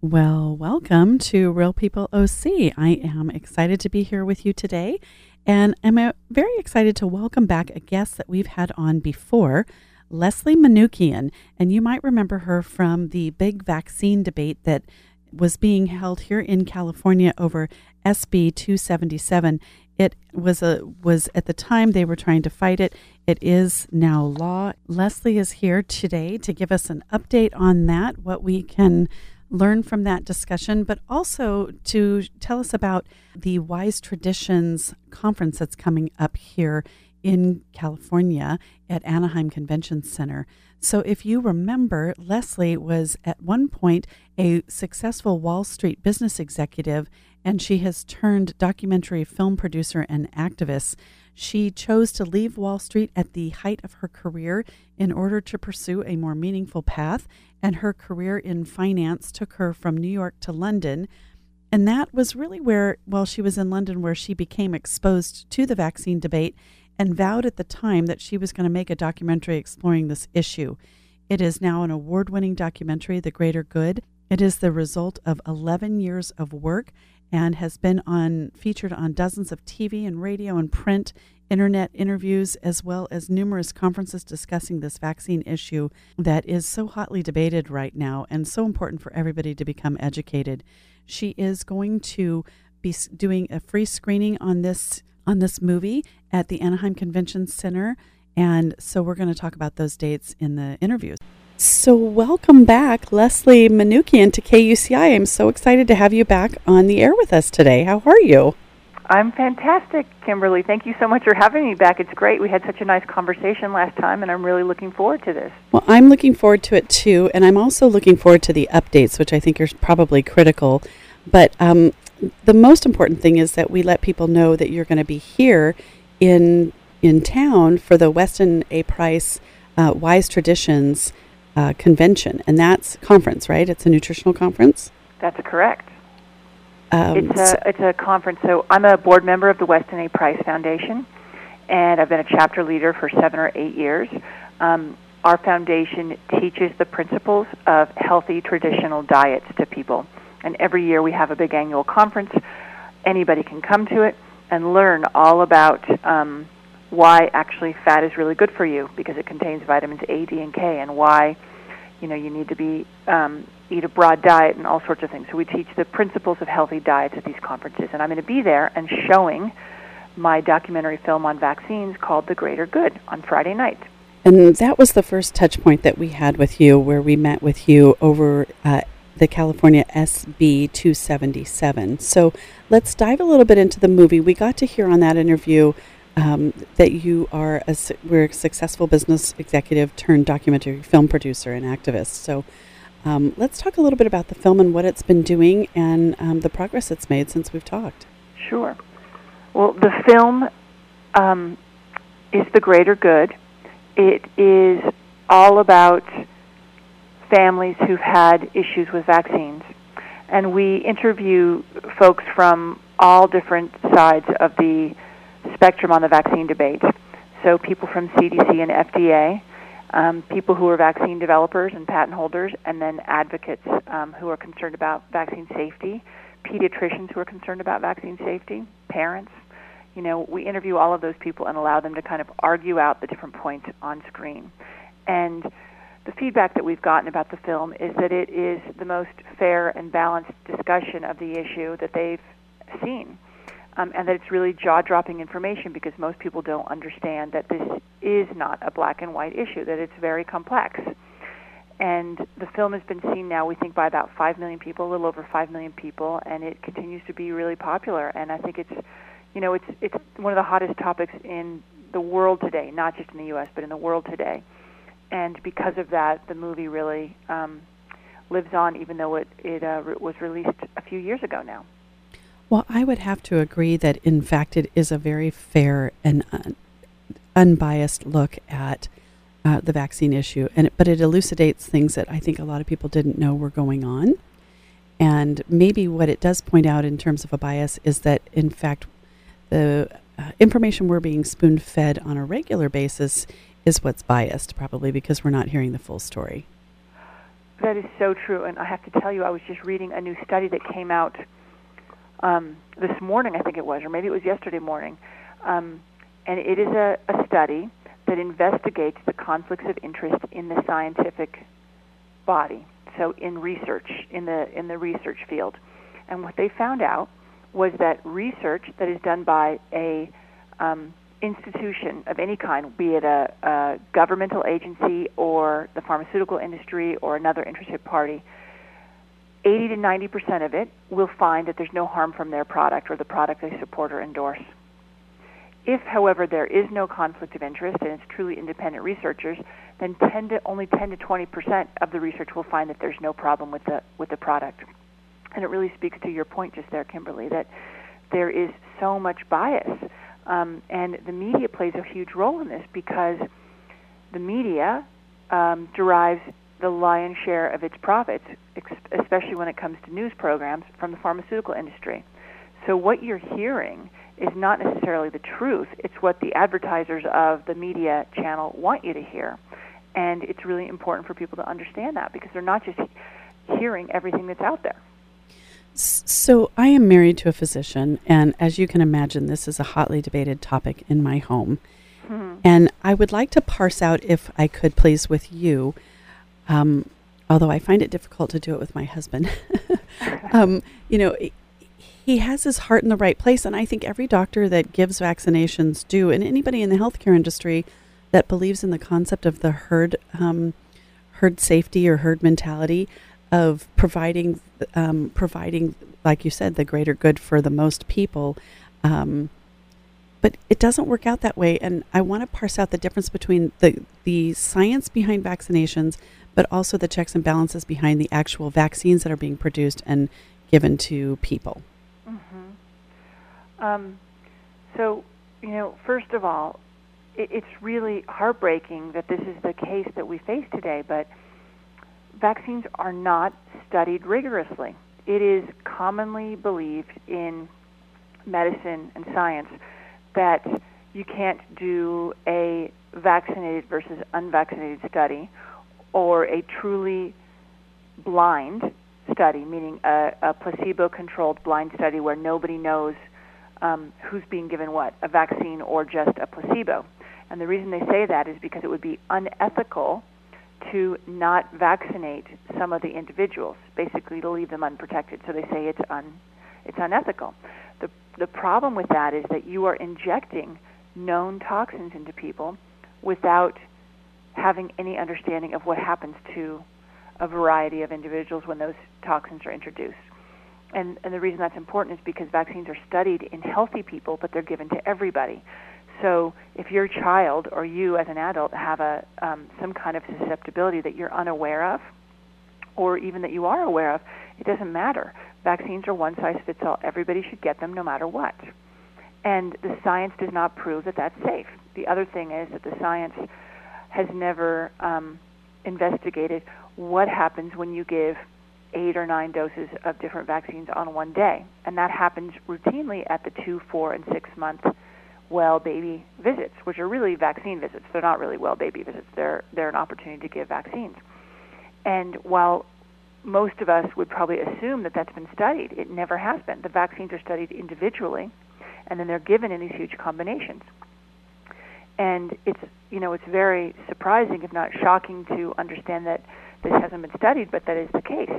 Well, welcome to Real People OC. I am excited to be here with you today, and I'm very excited to welcome back a guest that we've had on before, Leslie Manookian. And you might remember her from the big vaccine debate that was being held here in California over SB 277. It was a was at the time they were trying to fight it. It is now law. Leslie is here today to give us an update on that, what we can learn from that discussion, but also to tell us about the Wise Traditions conference that's coming up here in California at Anaheim Convention Center. So, if you remember, Leslie was at one point a successful Wall Street business executive, and she has turned documentary film producer and activist. She chose to leave Wall Street at the height of her career in order to pursue a more meaningful path, and her career in finance took her from New York to London. And that was really where, while she was in London, where she became exposed to the vaccine debate and vowed at the time that she was going to make a documentary exploring this issue. It is now an award winning documentary, The Greater Good. It is the result of 11 years of work and has been on featured on dozens of TV and radio and print internet interviews, as well as numerous conferences discussing this vaccine issue that is so hotly debated right now and so important for everybody to become educated. She is going to be doing a free screening on this on this movie at the Anaheim Convention Center, and so we're going to talk about those dates in the interviews. So, welcome back, Leslie Manookian to KUCI. I'm so excited to have you back on the air with us today. How are you? I'm fantastic, Kimberly. Thank you so much for having me back. It's great. We had such a nice conversation last time, and I'm really looking forward to this. Well, I'm looking forward to it too, and I'm also looking forward to the updates, which I think are probably critical. But um, the most important thing is that we let people know that you're going to be here in in town for the Weston A. Price uh, Wise Traditions uh, convention, and that's conference, right? It's a nutritional conference. That's correct. Um, it's a it's a conference. So I'm a board member of the Weston A. Price Foundation, and I've been a chapter leader for seven or eight years. Um, our foundation teaches the principles of healthy traditional diets to people, and every year we have a big annual conference. Anybody can come to it and learn all about um, why actually fat is really good for you because it contains vitamins A, D, and K, and why you know you need to be um, eat a broad diet and all sorts of things. So we teach the principles of healthy diets at these conferences, and I'm going to be there and showing my documentary film on vaccines called The Greater Good on Friday night. And that was the first touch point that we had with you, where we met with you over uh, the California SB 277. So let's dive a little bit into the movie. We got to hear on that interview um, that you are a, we're a successful business executive turned documentary film producer and activist. So um, let's talk a little bit about the film and what it's been doing and um, the progress it's made since we've talked. Sure. Well, the film um, is the greater good. It is all about families who've had issues with vaccines. And we interview folks from all different sides of the spectrum on the vaccine debate. So, people from CDC and FDA, um, people who are vaccine developers and patent holders, and then advocates um, who are concerned about vaccine safety, pediatricians who are concerned about vaccine safety, parents. You know, we interview all of those people and allow them to kind of argue out the different points on screen. And the feedback that we've gotten about the film is that it is the most fair and balanced discussion of the issue that they've seen um, and that it's really jaw-dropping information because most people don't understand that this is not a black and white issue, that it's very complex. And the film has been seen now, we think, by about 5 million people, a little over 5 million people, and it continues to be really popular. And I think it's, you know, it's, it's one of the hottest topics in the world today, not just in the U.S., but in the world today. And because of that, the movie really um, lives on, even though it, it uh, was released a few years ago now. Well, I would have to agree that, in fact, it is a very fair and un- unbiased look at uh, the vaccine issue, and but it elucidates things that I think a lot of people didn't know were going on. And maybe what it does point out in terms of a bias is that, in fact, the uh, information we're being spoon fed on a regular basis is what's biased, probably because we're not hearing the full story. That is so true, and I have to tell you, I was just reading a new study that came out um, this morning, I think it was, or maybe it was yesterday morning, um, and it is a, a study that investigates the conflicts of interest in the scientific body, so in research, in the in the research field, and what they found out was that research that is done by a um, institution of any kind, be it a, a governmental agency or the pharmaceutical industry or another interested party, 80 to 90 percent of it will find that there's no harm from their product or the product they support or endorse. If, however, there is no conflict of interest and it's truly independent researchers, then 10 to, only 10 to 20 percent of the research will find that there's no problem with the with the product. And it really speaks to your point just there, Kimberly, that there is so much bias um, and the media plays a huge role in this because the media um, derives the lion's share of its profits, especially when it comes to news programs, from the pharmaceutical industry. So what you're hearing is not necessarily the truth, it's what the advertisers of the media channel want you to hear. And it's really important for people to understand that because they're not just hearing everything that's out there. So, I am married to a physician, and as you can imagine, this is a hotly debated topic in my home. Mm-hmm. And I would like to parse out, if I could please, with you, um, although I find it difficult to do it with my husband. um, you know, he has his heart in the right place, and I think every doctor that gives vaccinations do, and anybody in the healthcare industry that believes in the concept of the herd um, herd safety or herd mentality of providing um, providing, like you said, the greater good for the most people. Um, but it doesn't work out that way, and I want to parse out the difference between the the science behind vaccinations, but also the checks and balances behind the actual vaccines that are being produced and given to people. Mm-hmm. Um, so, you know, first of all, it, it's really heartbreaking that this is the case that we face today, but vaccines are not studied rigorously. It is commonly believed in medicine and science that you can't do a vaccinated versus unvaccinated study or a truly blind study, meaning a, a placebo controlled blind study where nobody knows um, who's being given what, a vaccine or just a placebo. And the reason they say that is because it would be unethical to not vaccinate some of the individuals, basically to leave them unprotected. So they say it's un, it's unethical. The the problem with that is that you are injecting known toxins into people without having any understanding of what happens to a variety of individuals when those toxins are introduced. And, and the reason that's important is because vaccines are studied in healthy people, but they're given to everybody. So if your child or you as an adult have a um, some kind of susceptibility that you're unaware of, or even that you are aware of, it doesn't matter. Vaccines are one size fits all. Everybody should get them no matter what. And the science does not prove that that's safe. The other thing is that the science has never um, investigated what happens when you give eight or nine doses of different vaccines on one day. And that happens routinely at the two, four, and six month well baby visits, which are really vaccine visits. They're not really well baby visits. They're they're an opportunity to give vaccines. And while most of us would probably assume that that's been studied, it never has been. The vaccines are studied individually, and then they're given in these huge combinations. And it's you know it's very surprising, if not shocking, to understand that this hasn't been studied, but that is the case.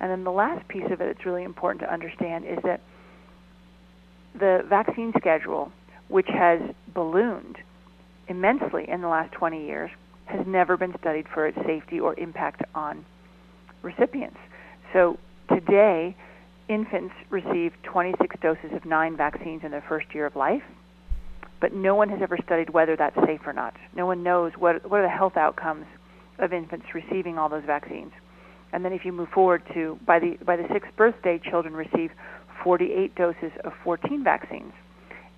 And then the last piece of it that's really important to understand is that the vaccine schedule which has ballooned immensely in the last 20 years, has never been studied for its safety or impact on recipients. So today, infants receive 26 doses of nine vaccines in their first year of life, but no one has ever studied whether that's safe or not. No one knows what, what are the health outcomes of infants receiving all those vaccines. And then if you move forward to by the by the sixth birthday, children receive 48 doses of 14 vaccines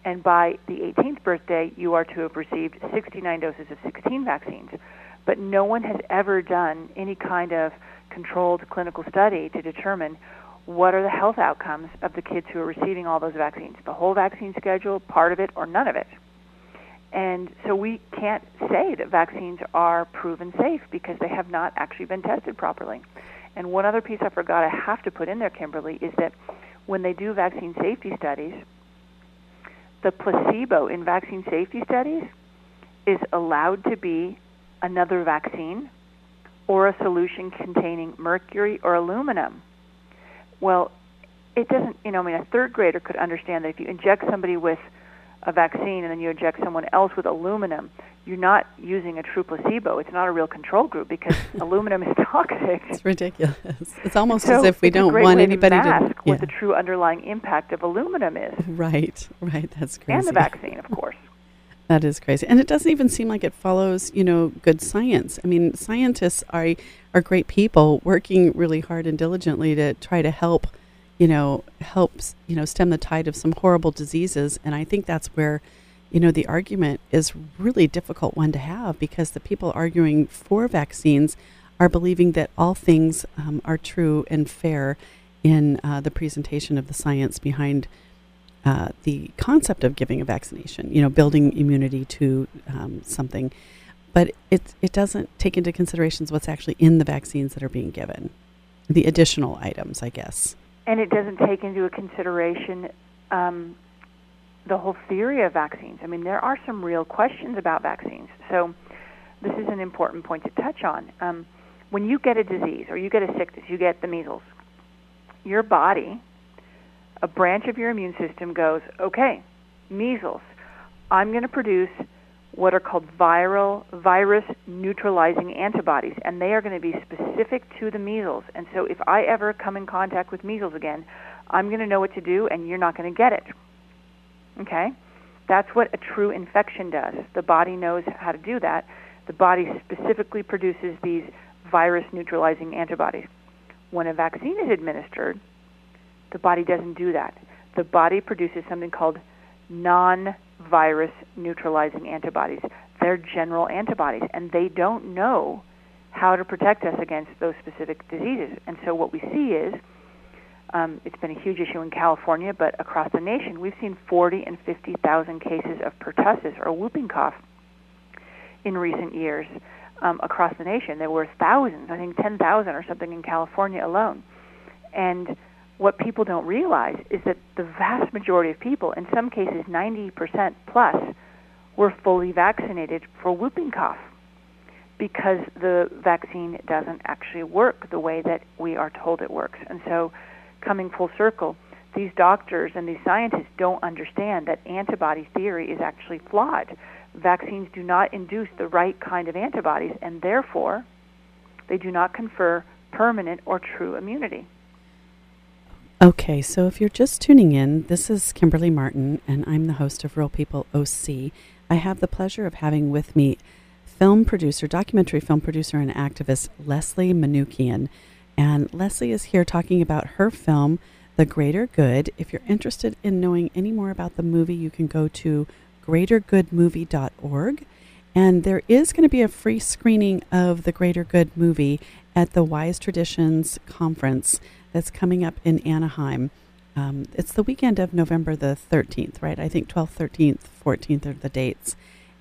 and by the 18th birthday, you are to have received 69 doses of 16 vaccines. But no one has ever done any kind of controlled clinical study to determine what are the health outcomes of the kids who are receiving all those vaccines, the whole vaccine schedule, part of it, or none of it. And so we can't say that vaccines are proven safe because they have not actually been tested properly. And one other piece I forgot I have to put in there, Kimberly, is that when they do vaccine safety studies, the placebo in vaccine safety studies is allowed to be another vaccine or a solution containing mercury or aluminum. Well, it doesn't, you know, I mean, a third grader could understand that if you inject somebody with a vaccine and then you inject someone else with aluminum, you're not using a true placebo. It's not a real control group because aluminum is toxic. It's ridiculous. It's almost so as if we don't want anybody to mask to yeah. what the true underlying impact of aluminum is. Right, right. That's crazy. And the vaccine, of course. That is crazy, and it doesn't even seem like it follows, you know, good science. I mean, scientists are are great people working really hard and diligently to try to help you know, helps, you know, stem the tide of some horrible diseases. And I think that's where, you know, the argument is really difficult one to have because the people arguing for vaccines are believing that all things um, are true and fair in uh, the presentation of the science behind uh, the concept of giving a vaccination, you know, building immunity to um, something. But it, it doesn't take into considerations what's actually in the vaccines that are being given, the additional items, I guess and it doesn't take into consideration um, the whole theory of vaccines. I mean, there are some real questions about vaccines. So, this is an important point to touch on. Um, when you get a disease or you get a sickness, you get the measles, your body, a branch of your immune system goes, okay, measles, I'm going to produce what are called viral virus neutralizing antibodies and they are going to be specific to the measles. And so if i ever come in contact with measles again i'm going to know what to do and you're not going to get it. Okay? That's what a true infection does. The body knows how to do that. The body specifically produces these virus neutralizing antibodies. When a vaccine is administered the body doesn't do that the body produces something called non virus neutralizing antibodies. They're general antibodies, and they don't know how to protect us against those specific diseases. And so what we see is um, it's been a huge issue in California, but across the nation, we've seen 40 and 50,000 cases of pertussis or whooping cough in recent years um, across the nation. There were thousands, I think 10,000 or something in California alone. And what people don't realize is that the vast majority of people, in some cases 90% plus, were fully vaccinated for whooping cough because the vaccine doesn't actually work the way that we are told it works. And so, coming full circle, these doctors and these scientists don't understand that antibody theory is actually flawed. Vaccines do not induce the right kind of antibodies, and therefore, they do not confer permanent or true immunity. Okay, so if you're just tuning in, this is Kimberly Martin, and I'm the host of Real People OC. I have the pleasure of having with me film producer, documentary film producer, and activist Leslie Manookian. And Leslie is here talking about her film, The Greater Good. If you're interested in knowing any more about the movie, you can go to greatergoodmovie.org. And there is going to be a free screening of The Greater Good movie at the Wise Traditions Conference that's coming up in Anaheim. Um, it's the weekend of November the 13th, right? I think 12th, 13th, 14th are the dates.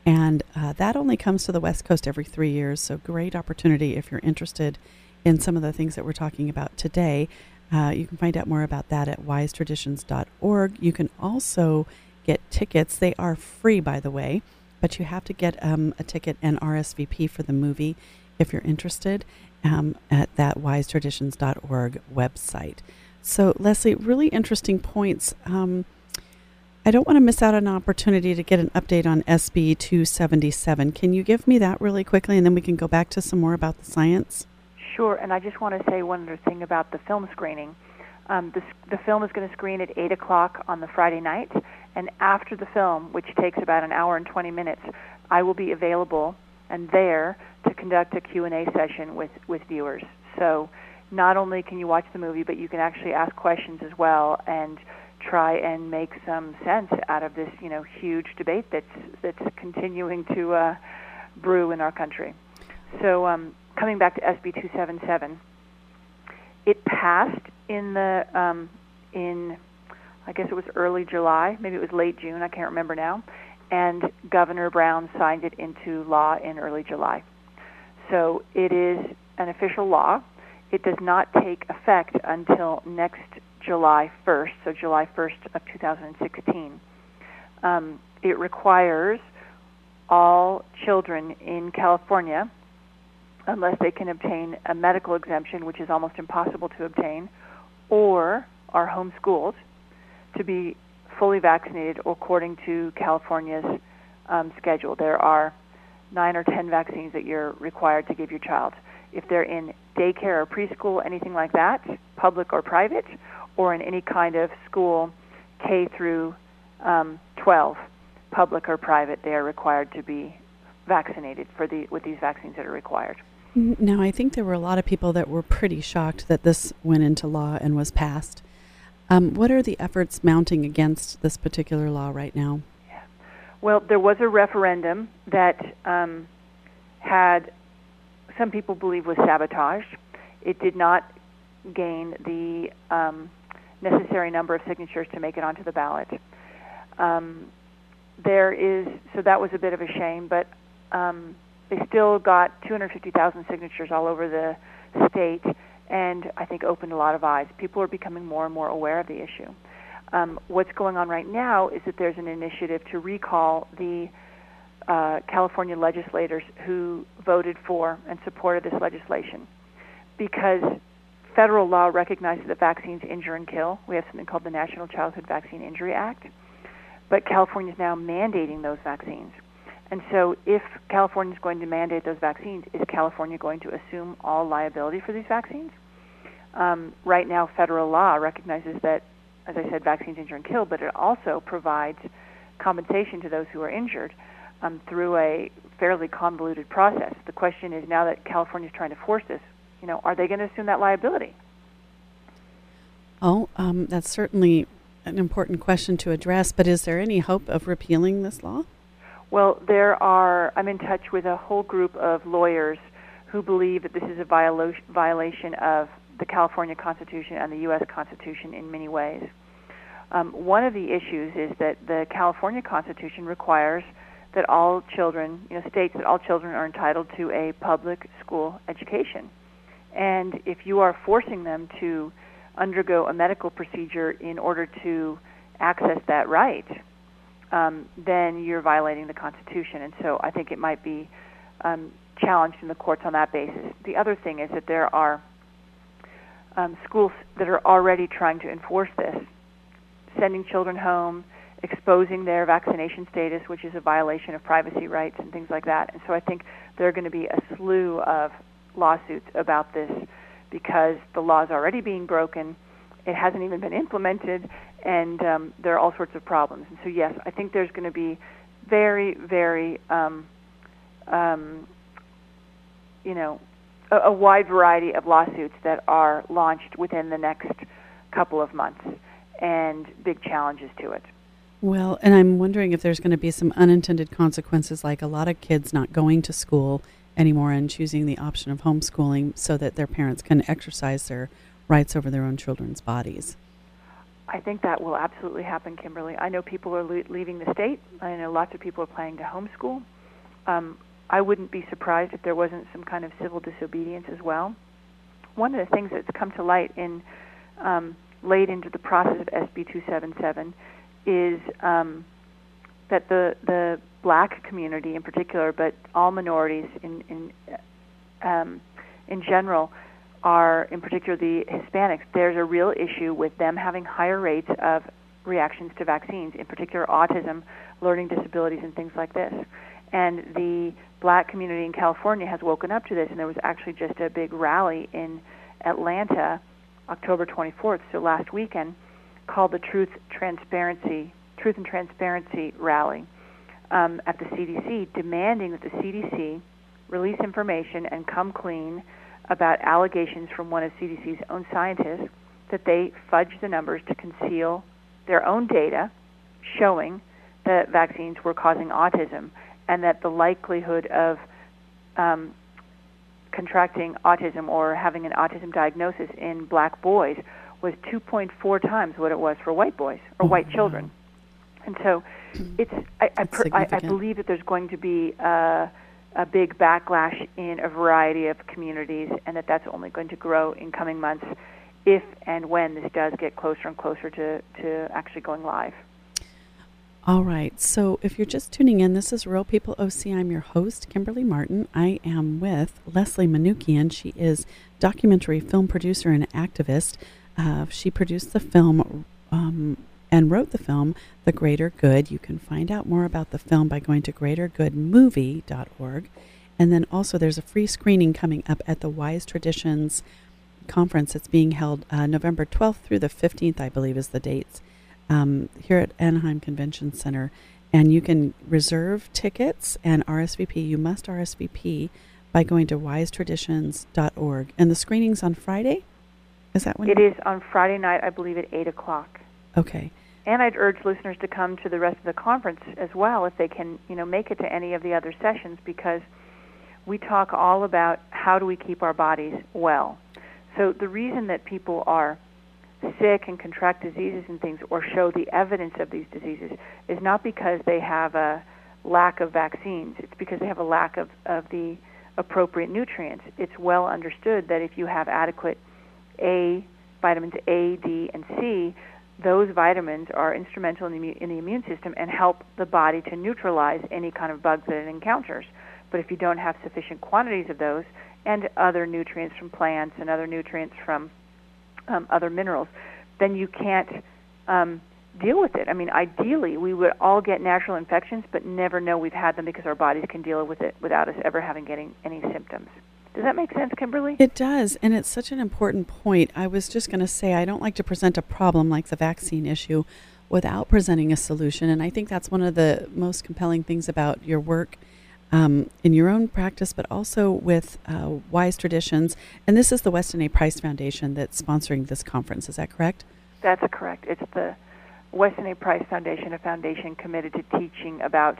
And uh, that only comes to the West Coast every three years. So, great opportunity if you're interested in some of the things that we're talking about today. Uh, you can find out more about that at wisetraditions.org. You can also get tickets. They are free, by the way, but you have to get um, a ticket and RSVP for the movie if you're interested um, at that wisetraditions.org website. So, Leslie, really interesting points. Um, I don't want to miss out on an opportunity to get an update on SB 277. Can you give me that really quickly and then we can go back to some more about the science? Sure, and I just want to say one other thing about the film screening. Um, the, the film is going to screen at 8 o'clock on the Friday night, and after the film, which takes about an hour and 20 minutes, I will be available and there to conduct a Q&A session with, with viewers. So not only can you watch the movie, but you can actually ask questions as well and try and make some sense out of this, you know, huge debate that's that's continuing to uh, brew in our country. So um, coming back to SB 277, it passed in the um, in I guess it was early July, maybe it was late June, I can't remember now, and Governor Brown signed it into law in early July. So it is an official law. It does not take effect until next July 1st, so July 1st of 2016. Um, it requires all children in California, unless they can obtain a medical exemption, which is almost impossible to obtain, or are homeschooled, to be fully vaccinated according to California's um, schedule. There are nine or ten vaccines that you're required to give your child. If they're in daycare or preschool, anything like that, public or private, or in any kind of school, K through um, 12, public or private, they are required to be vaccinated for the with these vaccines that are required. Now, I think there were a lot of people that were pretty shocked that this went into law and was passed. Um, what are the efforts mounting against this particular law right now? Yeah. Well, there was a referendum that um, had some people believe was sabotaged. It did not gain the um, necessary number of signatures to make it onto the ballot. Um, there is so that was a bit of a shame, but um, they still got 250,000 signatures all over the state, and I think opened a lot of eyes. People are becoming more and more aware of the issue. Um, what's going on right now is that there's an initiative to recall the uh, California legislators who voted for and supported this legislation because federal law recognizes that vaccines injure and kill. We have something called the National Childhood Vaccine Injury Act. But California is now mandating those vaccines. And so, if California is going to mandate those vaccines, is California going to assume all liability for these vaccines? Um, right now, federal law recognizes that, as I said, vaccines injure and kill, but it also provides compensation to those who are injured um, through a fairly convoluted process. The question is now that California is trying to force this, you know, are they going to assume that liability? Oh, um, that's certainly an important question to address, but is there any hope of repealing this law? Well, there are, I'm in touch with a whole group of lawyers who believe that this is a violation of the California Constitution and the U.S. Constitution in many ways. Um, one of the issues is that the California Constitution requires that all children, you know, states that all children are entitled to a public school education. And if you are forcing them to undergo a medical procedure in order to access that right, um, then you're violating the Constitution. And so I think it might be um, challenged in the courts on that basis. The other thing is that there are um, schools that are already trying to enforce this, sending children home, exposing their vaccination status, which is a violation of privacy rights and things like that. And so I think there are going to be a slew of lawsuits about this because the law is already being broken. It hasn't even been implemented, and um, there are all sorts of problems. And so, yes, I think there's going to be very, very, um, um, you know, a, a wide variety of lawsuits that are launched within the next couple of months, and big challenges to it. Well, and I'm wondering if there's going to be some unintended consequences, like a lot of kids not going to school anymore and choosing the option of homeschooling so that their parents can exercise their rights over their own children's bodies. I think that will absolutely happen, Kimberly. I know people are le- leaving the state. I know lots of people are planning to homeschool. Um, I wouldn't be surprised if there wasn't some kind of civil disobedience as well. One of the things that's come to light in um, late into the process of SB 277 is um, that the the black community in particular, but all minorities in in um, in general are in particular the Hispanics. There's a real issue with them having higher rates of reactions to vaccines, in particular autism, learning disabilities, and things like this. And the black community in California has woken up to this, and there was actually just a big rally in Atlanta, October 24th, so last weekend, called the Truth Transparency Truth and Transparency rally um, at the CDC, demanding that the CDC release information and come clean about allegations from one of CDC's own scientists that they fudged the numbers to conceal their own data showing that vaccines were causing autism and that the likelihood of um, contracting autism or having an autism diagnosis in black boys was 2.4 times what it was for white boys or white children. And so it's I, I, per, I, I believe that there's going to be a, a big backlash in a variety of communities, and that that's only going to grow in coming months if and when this does get closer and closer to, to actually going live. All right. So if you're just tuning in, this is Real People OC. I'm your host, Kimberly Martin. I am with Leslie Manookian. She is documentary film producer and activist. Uh, she produced the film um, and wrote the film, The Greater Good. You can find out more about the film by going to greatergoodmovie.org. And then also, there's a free screening coming up at the Wise Traditions conference. It's being held uh, November 12th through the 15th, I believe, is the dates um, here at Anaheim Convention Center. And you can reserve tickets and RSVP. You must RSVP by going to wisetraditions.org. And the screening's on Friday? Is that when? It is on Friday night, I believe, at 8 o'clock. Okay. And I'd urge listeners to come to the rest of the conference as well if they can, you know, make it to any of the other sessions because we talk all about how do we keep our bodies well. So the reason that people are sick and contract diseases and things or show the evidence of these diseases is not because they have a lack of vaccines. It's because they have a lack of, of the appropriate nutrients. It's well understood that if you have adequate A, vitamins A, D, and C, those vitamins are instrumental in the, in the immune system and help the body to neutralize any kind of bugs that it encounters. But if you don't have sufficient quantities of those and other nutrients from plants and other nutrients from um, other minerals, then you can't um, deal with it. I mean, ideally, we would all get natural infections, but never know we've had them because our bodies can deal with it without us ever having getting any symptoms. Does that make sense, Kimberly? It does, and it's such an important point. I was just going to say I don't like to present a problem like the vaccine issue without presenting a solution, and I think that's one of the most compelling things about your work um, in your own practice, but also with uh, Wise Traditions. And this is the Weston A. Price Foundation that's sponsoring this conference. Is that correct? That's correct. It's the Weston A. Price Foundation, a foundation committed to teaching about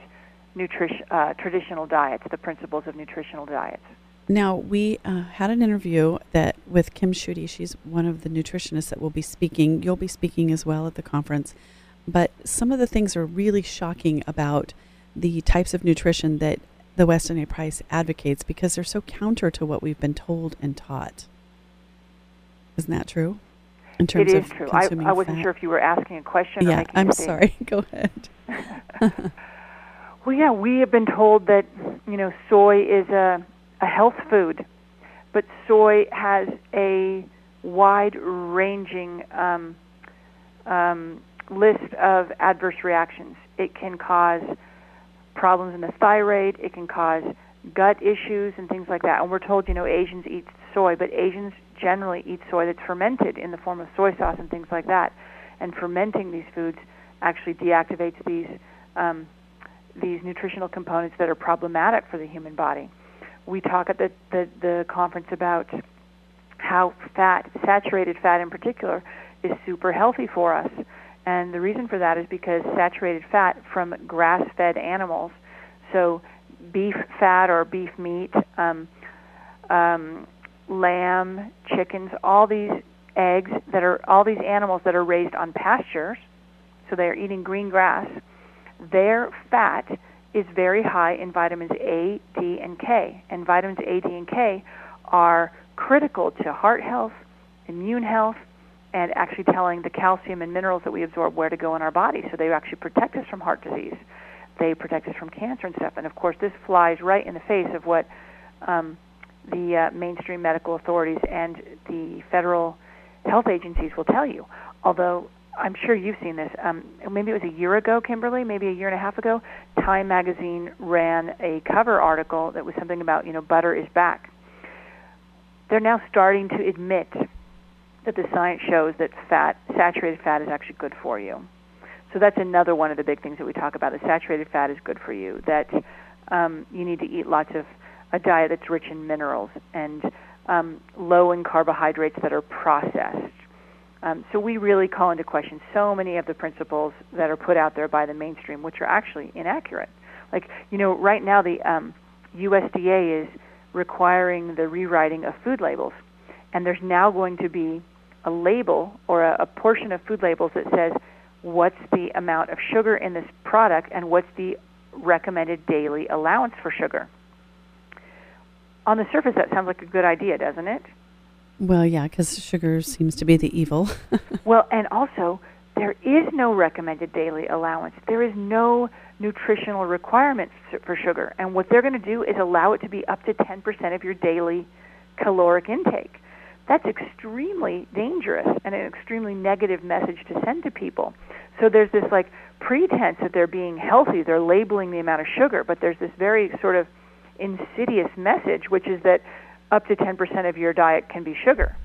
nutrition, uh, traditional diets, the principles of nutritional diets. Now we uh, had an interview that with Kim Schuette. She's one of the nutritionists that will be speaking. You'll be speaking as well at the conference. But some of the things are really shocking about the types of nutrition that the Weston A. Price advocates because they're so counter to what we've been told and taught. Isn't that true? In terms it is of true. I, I, wasn't fat? sure if you were asking a question. Yeah, I'm sorry. Go ahead. well, yeah, we have been told that you know soy is a a health food, but soy has a wide-ranging um, um, list of adverse reactions. It can cause problems in the thyroid. It can cause gut issues and things like that. And we're told, you know, Asians eat soy, but Asians generally eat soy that's fermented in the form of soy sauce and things like that. And fermenting these foods actually deactivates these um, these nutritional components that are problematic for the human body. We talk at the, the, the conference about how fat, saturated fat in particular, is super healthy for us. And the reason for that is because saturated fat from grass fed animals, so beef fat or beef meat, um, um, lamb, chickens, all these eggs that are all these animals that are raised on pastures, so they are eating green grass, their fat is very high in vitamins A, D, and K. And vitamins A, D, and K are critical to heart health, immune health, and actually telling the calcium and minerals that we absorb where to go in our body. So they actually protect us from heart disease. They protect us from cancer and stuff. And of course, this flies right in the face of what um, the uh, mainstream medical authorities and the federal health agencies will tell you. Although I'm sure you've seen this. Um, maybe it was a year ago, Kimberly, maybe a year and a half ago. Time magazine ran a cover article that was something about, you know, butter is back. They're now starting to admit that the science shows that fat, saturated fat, is actually good for you. So that's another one of the big things that we talk about. The saturated fat is good for you. That um, you need to eat lots of a diet that's rich in minerals and um, low in carbohydrates that are processed. Um, so we really call into question so many of the principles that are put out there by the mainstream, which are actually inaccurate. Like you know, right now the um, USDA is requiring the rewriting of food labels and there's now going to be a label or a, a portion of food labels that says what's the amount of sugar in this product and what's the recommended daily allowance for sugar. On the surface, that sounds like a good idea, doesn't it? Well, yeah, because sugar seems to be the evil. well, and also, there is no recommended daily allowance. There is no nutritional requirements for sugar. And what they're going to do is allow it to be up to 10% of your daily caloric intake. That's extremely dangerous and an extremely negative message to send to people. So there's this like pretense that they're being healthy, they're labeling the amount of sugar, but there's this very sort of insidious message, which is that up to 10% of your diet can be sugar.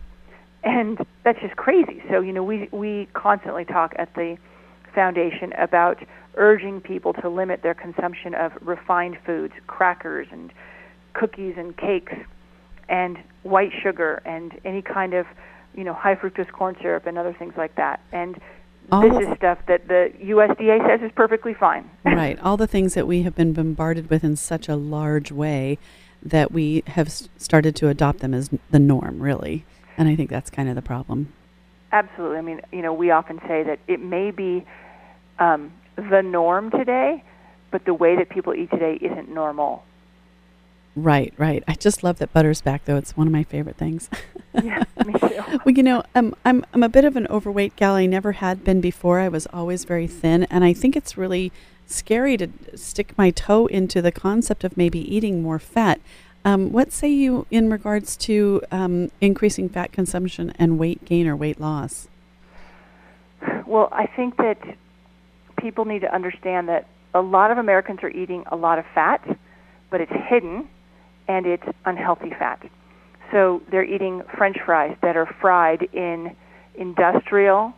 And that's just crazy. So, you know, we, we constantly talk at the foundation about urging people to limit their consumption of refined foods, crackers and cookies and cakes and white sugar and any kind of, you know, high fructose corn syrup and other things like that. And all this is stuff that the USDA says is perfectly fine. right. All the things that we have been bombarded with in such a large way that we have started to adopt them as the norm, really. And I think that's kind of the problem. Absolutely. I mean, you know, we often say that it may be um, the norm today, but the way that people eat today isn't normal. Right, right. I just love that butter's back, though. It's one of my favorite things. yeah, me too. well, you know, um, I'm I'm a bit of an overweight gal. I never had been before. I was always very thin, and I think it's really scary to stick my toe into the concept of maybe eating more fat. Um, what say you in regards to um, increasing fat consumption and weight gain or weight loss? Well, I think that people need to understand that a lot of Americans are eating a lot of fat, but it's hidden and it's unhealthy fat. So they're eating french fries that are fried in industrial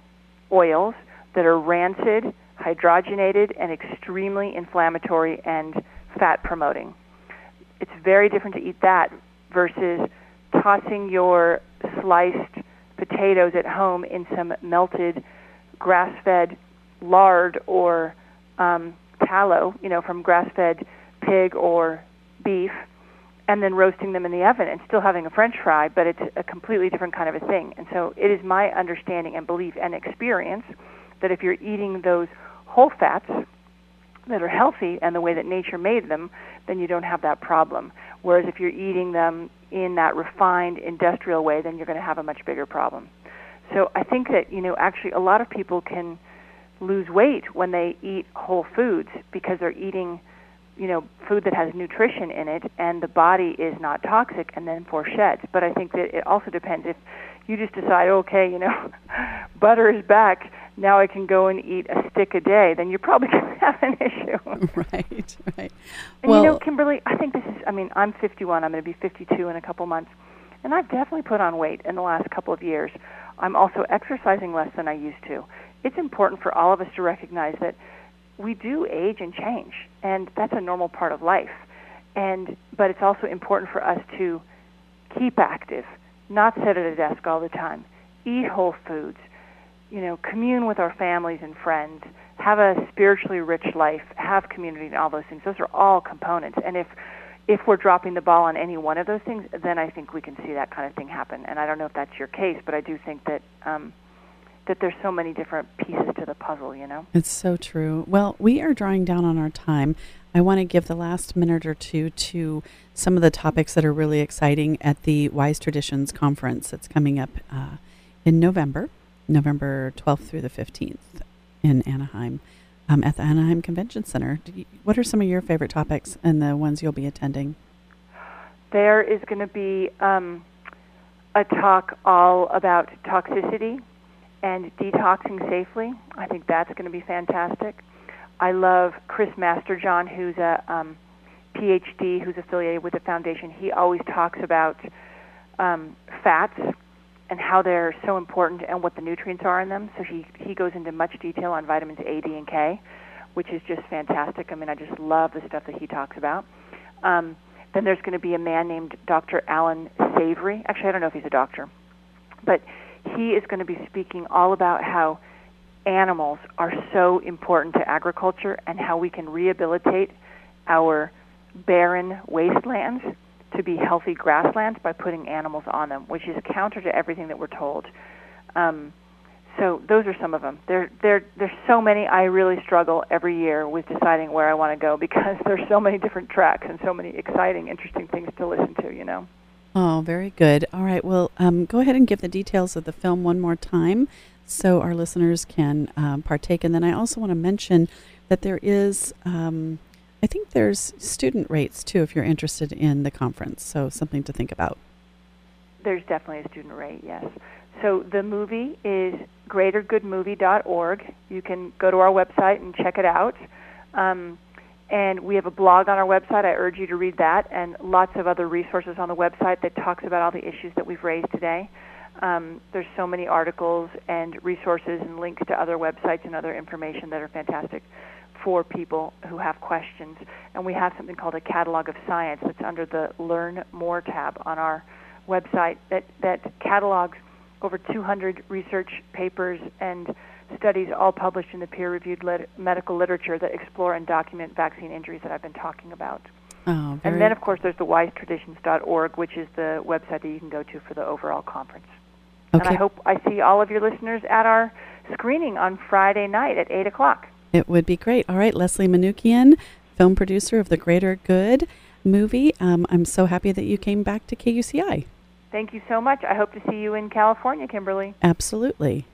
oils that are rancid, hydrogenated, and extremely inflammatory and fat promoting. It's very different to eat that versus tossing your sliced potatoes at home in some melted grass fed lard or um, tallow, you know, from grass fed pig or beef and then roasting them in the oven and still having a french fry, but it's a completely different kind of a thing. And so it is my understanding and belief and experience that if you're eating those whole fats that are healthy and the way that nature made them, then you don't have that problem. Whereas if you're eating them in that refined industrial way, then you're going to have a much bigger problem. So I think that, you know, actually a lot of people can lose weight when they eat whole foods because they're eating you know food that has nutrition in it and the body is not toxic and then for sheds but i think that it also depends if you just decide okay you know butter is back. Now i can go and eat a stick a day. Then you're probably going to have an issue. Right right. And well, you know kimberly i think this is i mean i'm 51 i'm going to be 52 in a couple months. And i've definitely put on weight in the last couple of years. I'm also exercising less than i used to. It's important for all of us to recognize that we do age and change, and that's a normal part of life. And but it's also important for us to keep active, not sit at a desk all the time, eat whole foods, you know, commune with our families and friends, have a spiritually rich life, have community, and all those things. Those are all components. And if if we're dropping the ball on any one of those things, then I think we can see that kind of thing happen. And I don't know if that's your case, but I do think that um, that there's so many different pieces to the puzzle, you know? It's so true. Well, we are drawing down on our time. I want to give the last minute or two to some of the topics that are really exciting at the Wise Traditions Conference that's coming up uh, in November, November 12th through the 15th in Anaheim um, at the Anaheim Convention Center. You, what are some of your favorite topics and the ones you'll be attending? There is going to be um, a talk all about toxicity and detoxing safely. I think that's going to be fantastic. I love Chris Masterjohn, who's a um, PhD who's affiliated with the foundation. He always talks about um, fats and how they're so important and what the nutrients are in them. So he he goes into much detail on vitamins A, D, and K, which is just fantastic. I mean, I just love the stuff that he talks about. Um, then there's going to be a man named Dr. Allan Savory. Actually, I don't know if he's a doctor, but he is going to be speaking all about how animals are so important to agriculture and how we can rehabilitate our barren wastelands to be healthy grasslands by putting animals on them, which is counter to everything that we're told. Um, so those are some of them. There, there, there's so many. I really struggle every year with deciding where I want to go because there's so many different tracks and so many exciting, interesting things to listen to. You know. Oh, very good. All right. Well, um, go ahead and give the details of the film one more time so our listeners can um, partake. And then I also want to mention that there is, um, I think there's student rates too if you're interested in the conference. So something to think about. There's definitely a student rate, yes. So the movie is greatergoodmovie.org. You can go to our website and check it out. Um, and we have a blog on our website. I urge you to read that, and lots of other resources on the website that talks about all the issues that we've raised today. Um, there's so many articles and resources and links to other websites and other information that are fantastic for people who have questions. And we have something called a catalog of science that's under the Learn More tab on our website that that catalogs over 200 research papers and studies, all published in the peer-reviewed lit- medical literature that explore and document vaccine injuries that I've been talking about. Oh, and then, of course, there's the wisetraditions.org, which is the website that you can go to for the overall conference. Okay. And I hope I see all of your listeners at our screening on Friday night at 8 o'clock. It would be great. All right, Leslie Manookian, film producer of the Greater Good movie. Um, I'm so happy that you came back to KUCI. Thank you so much. I hope to see you in California, Kimberly. Absolutely.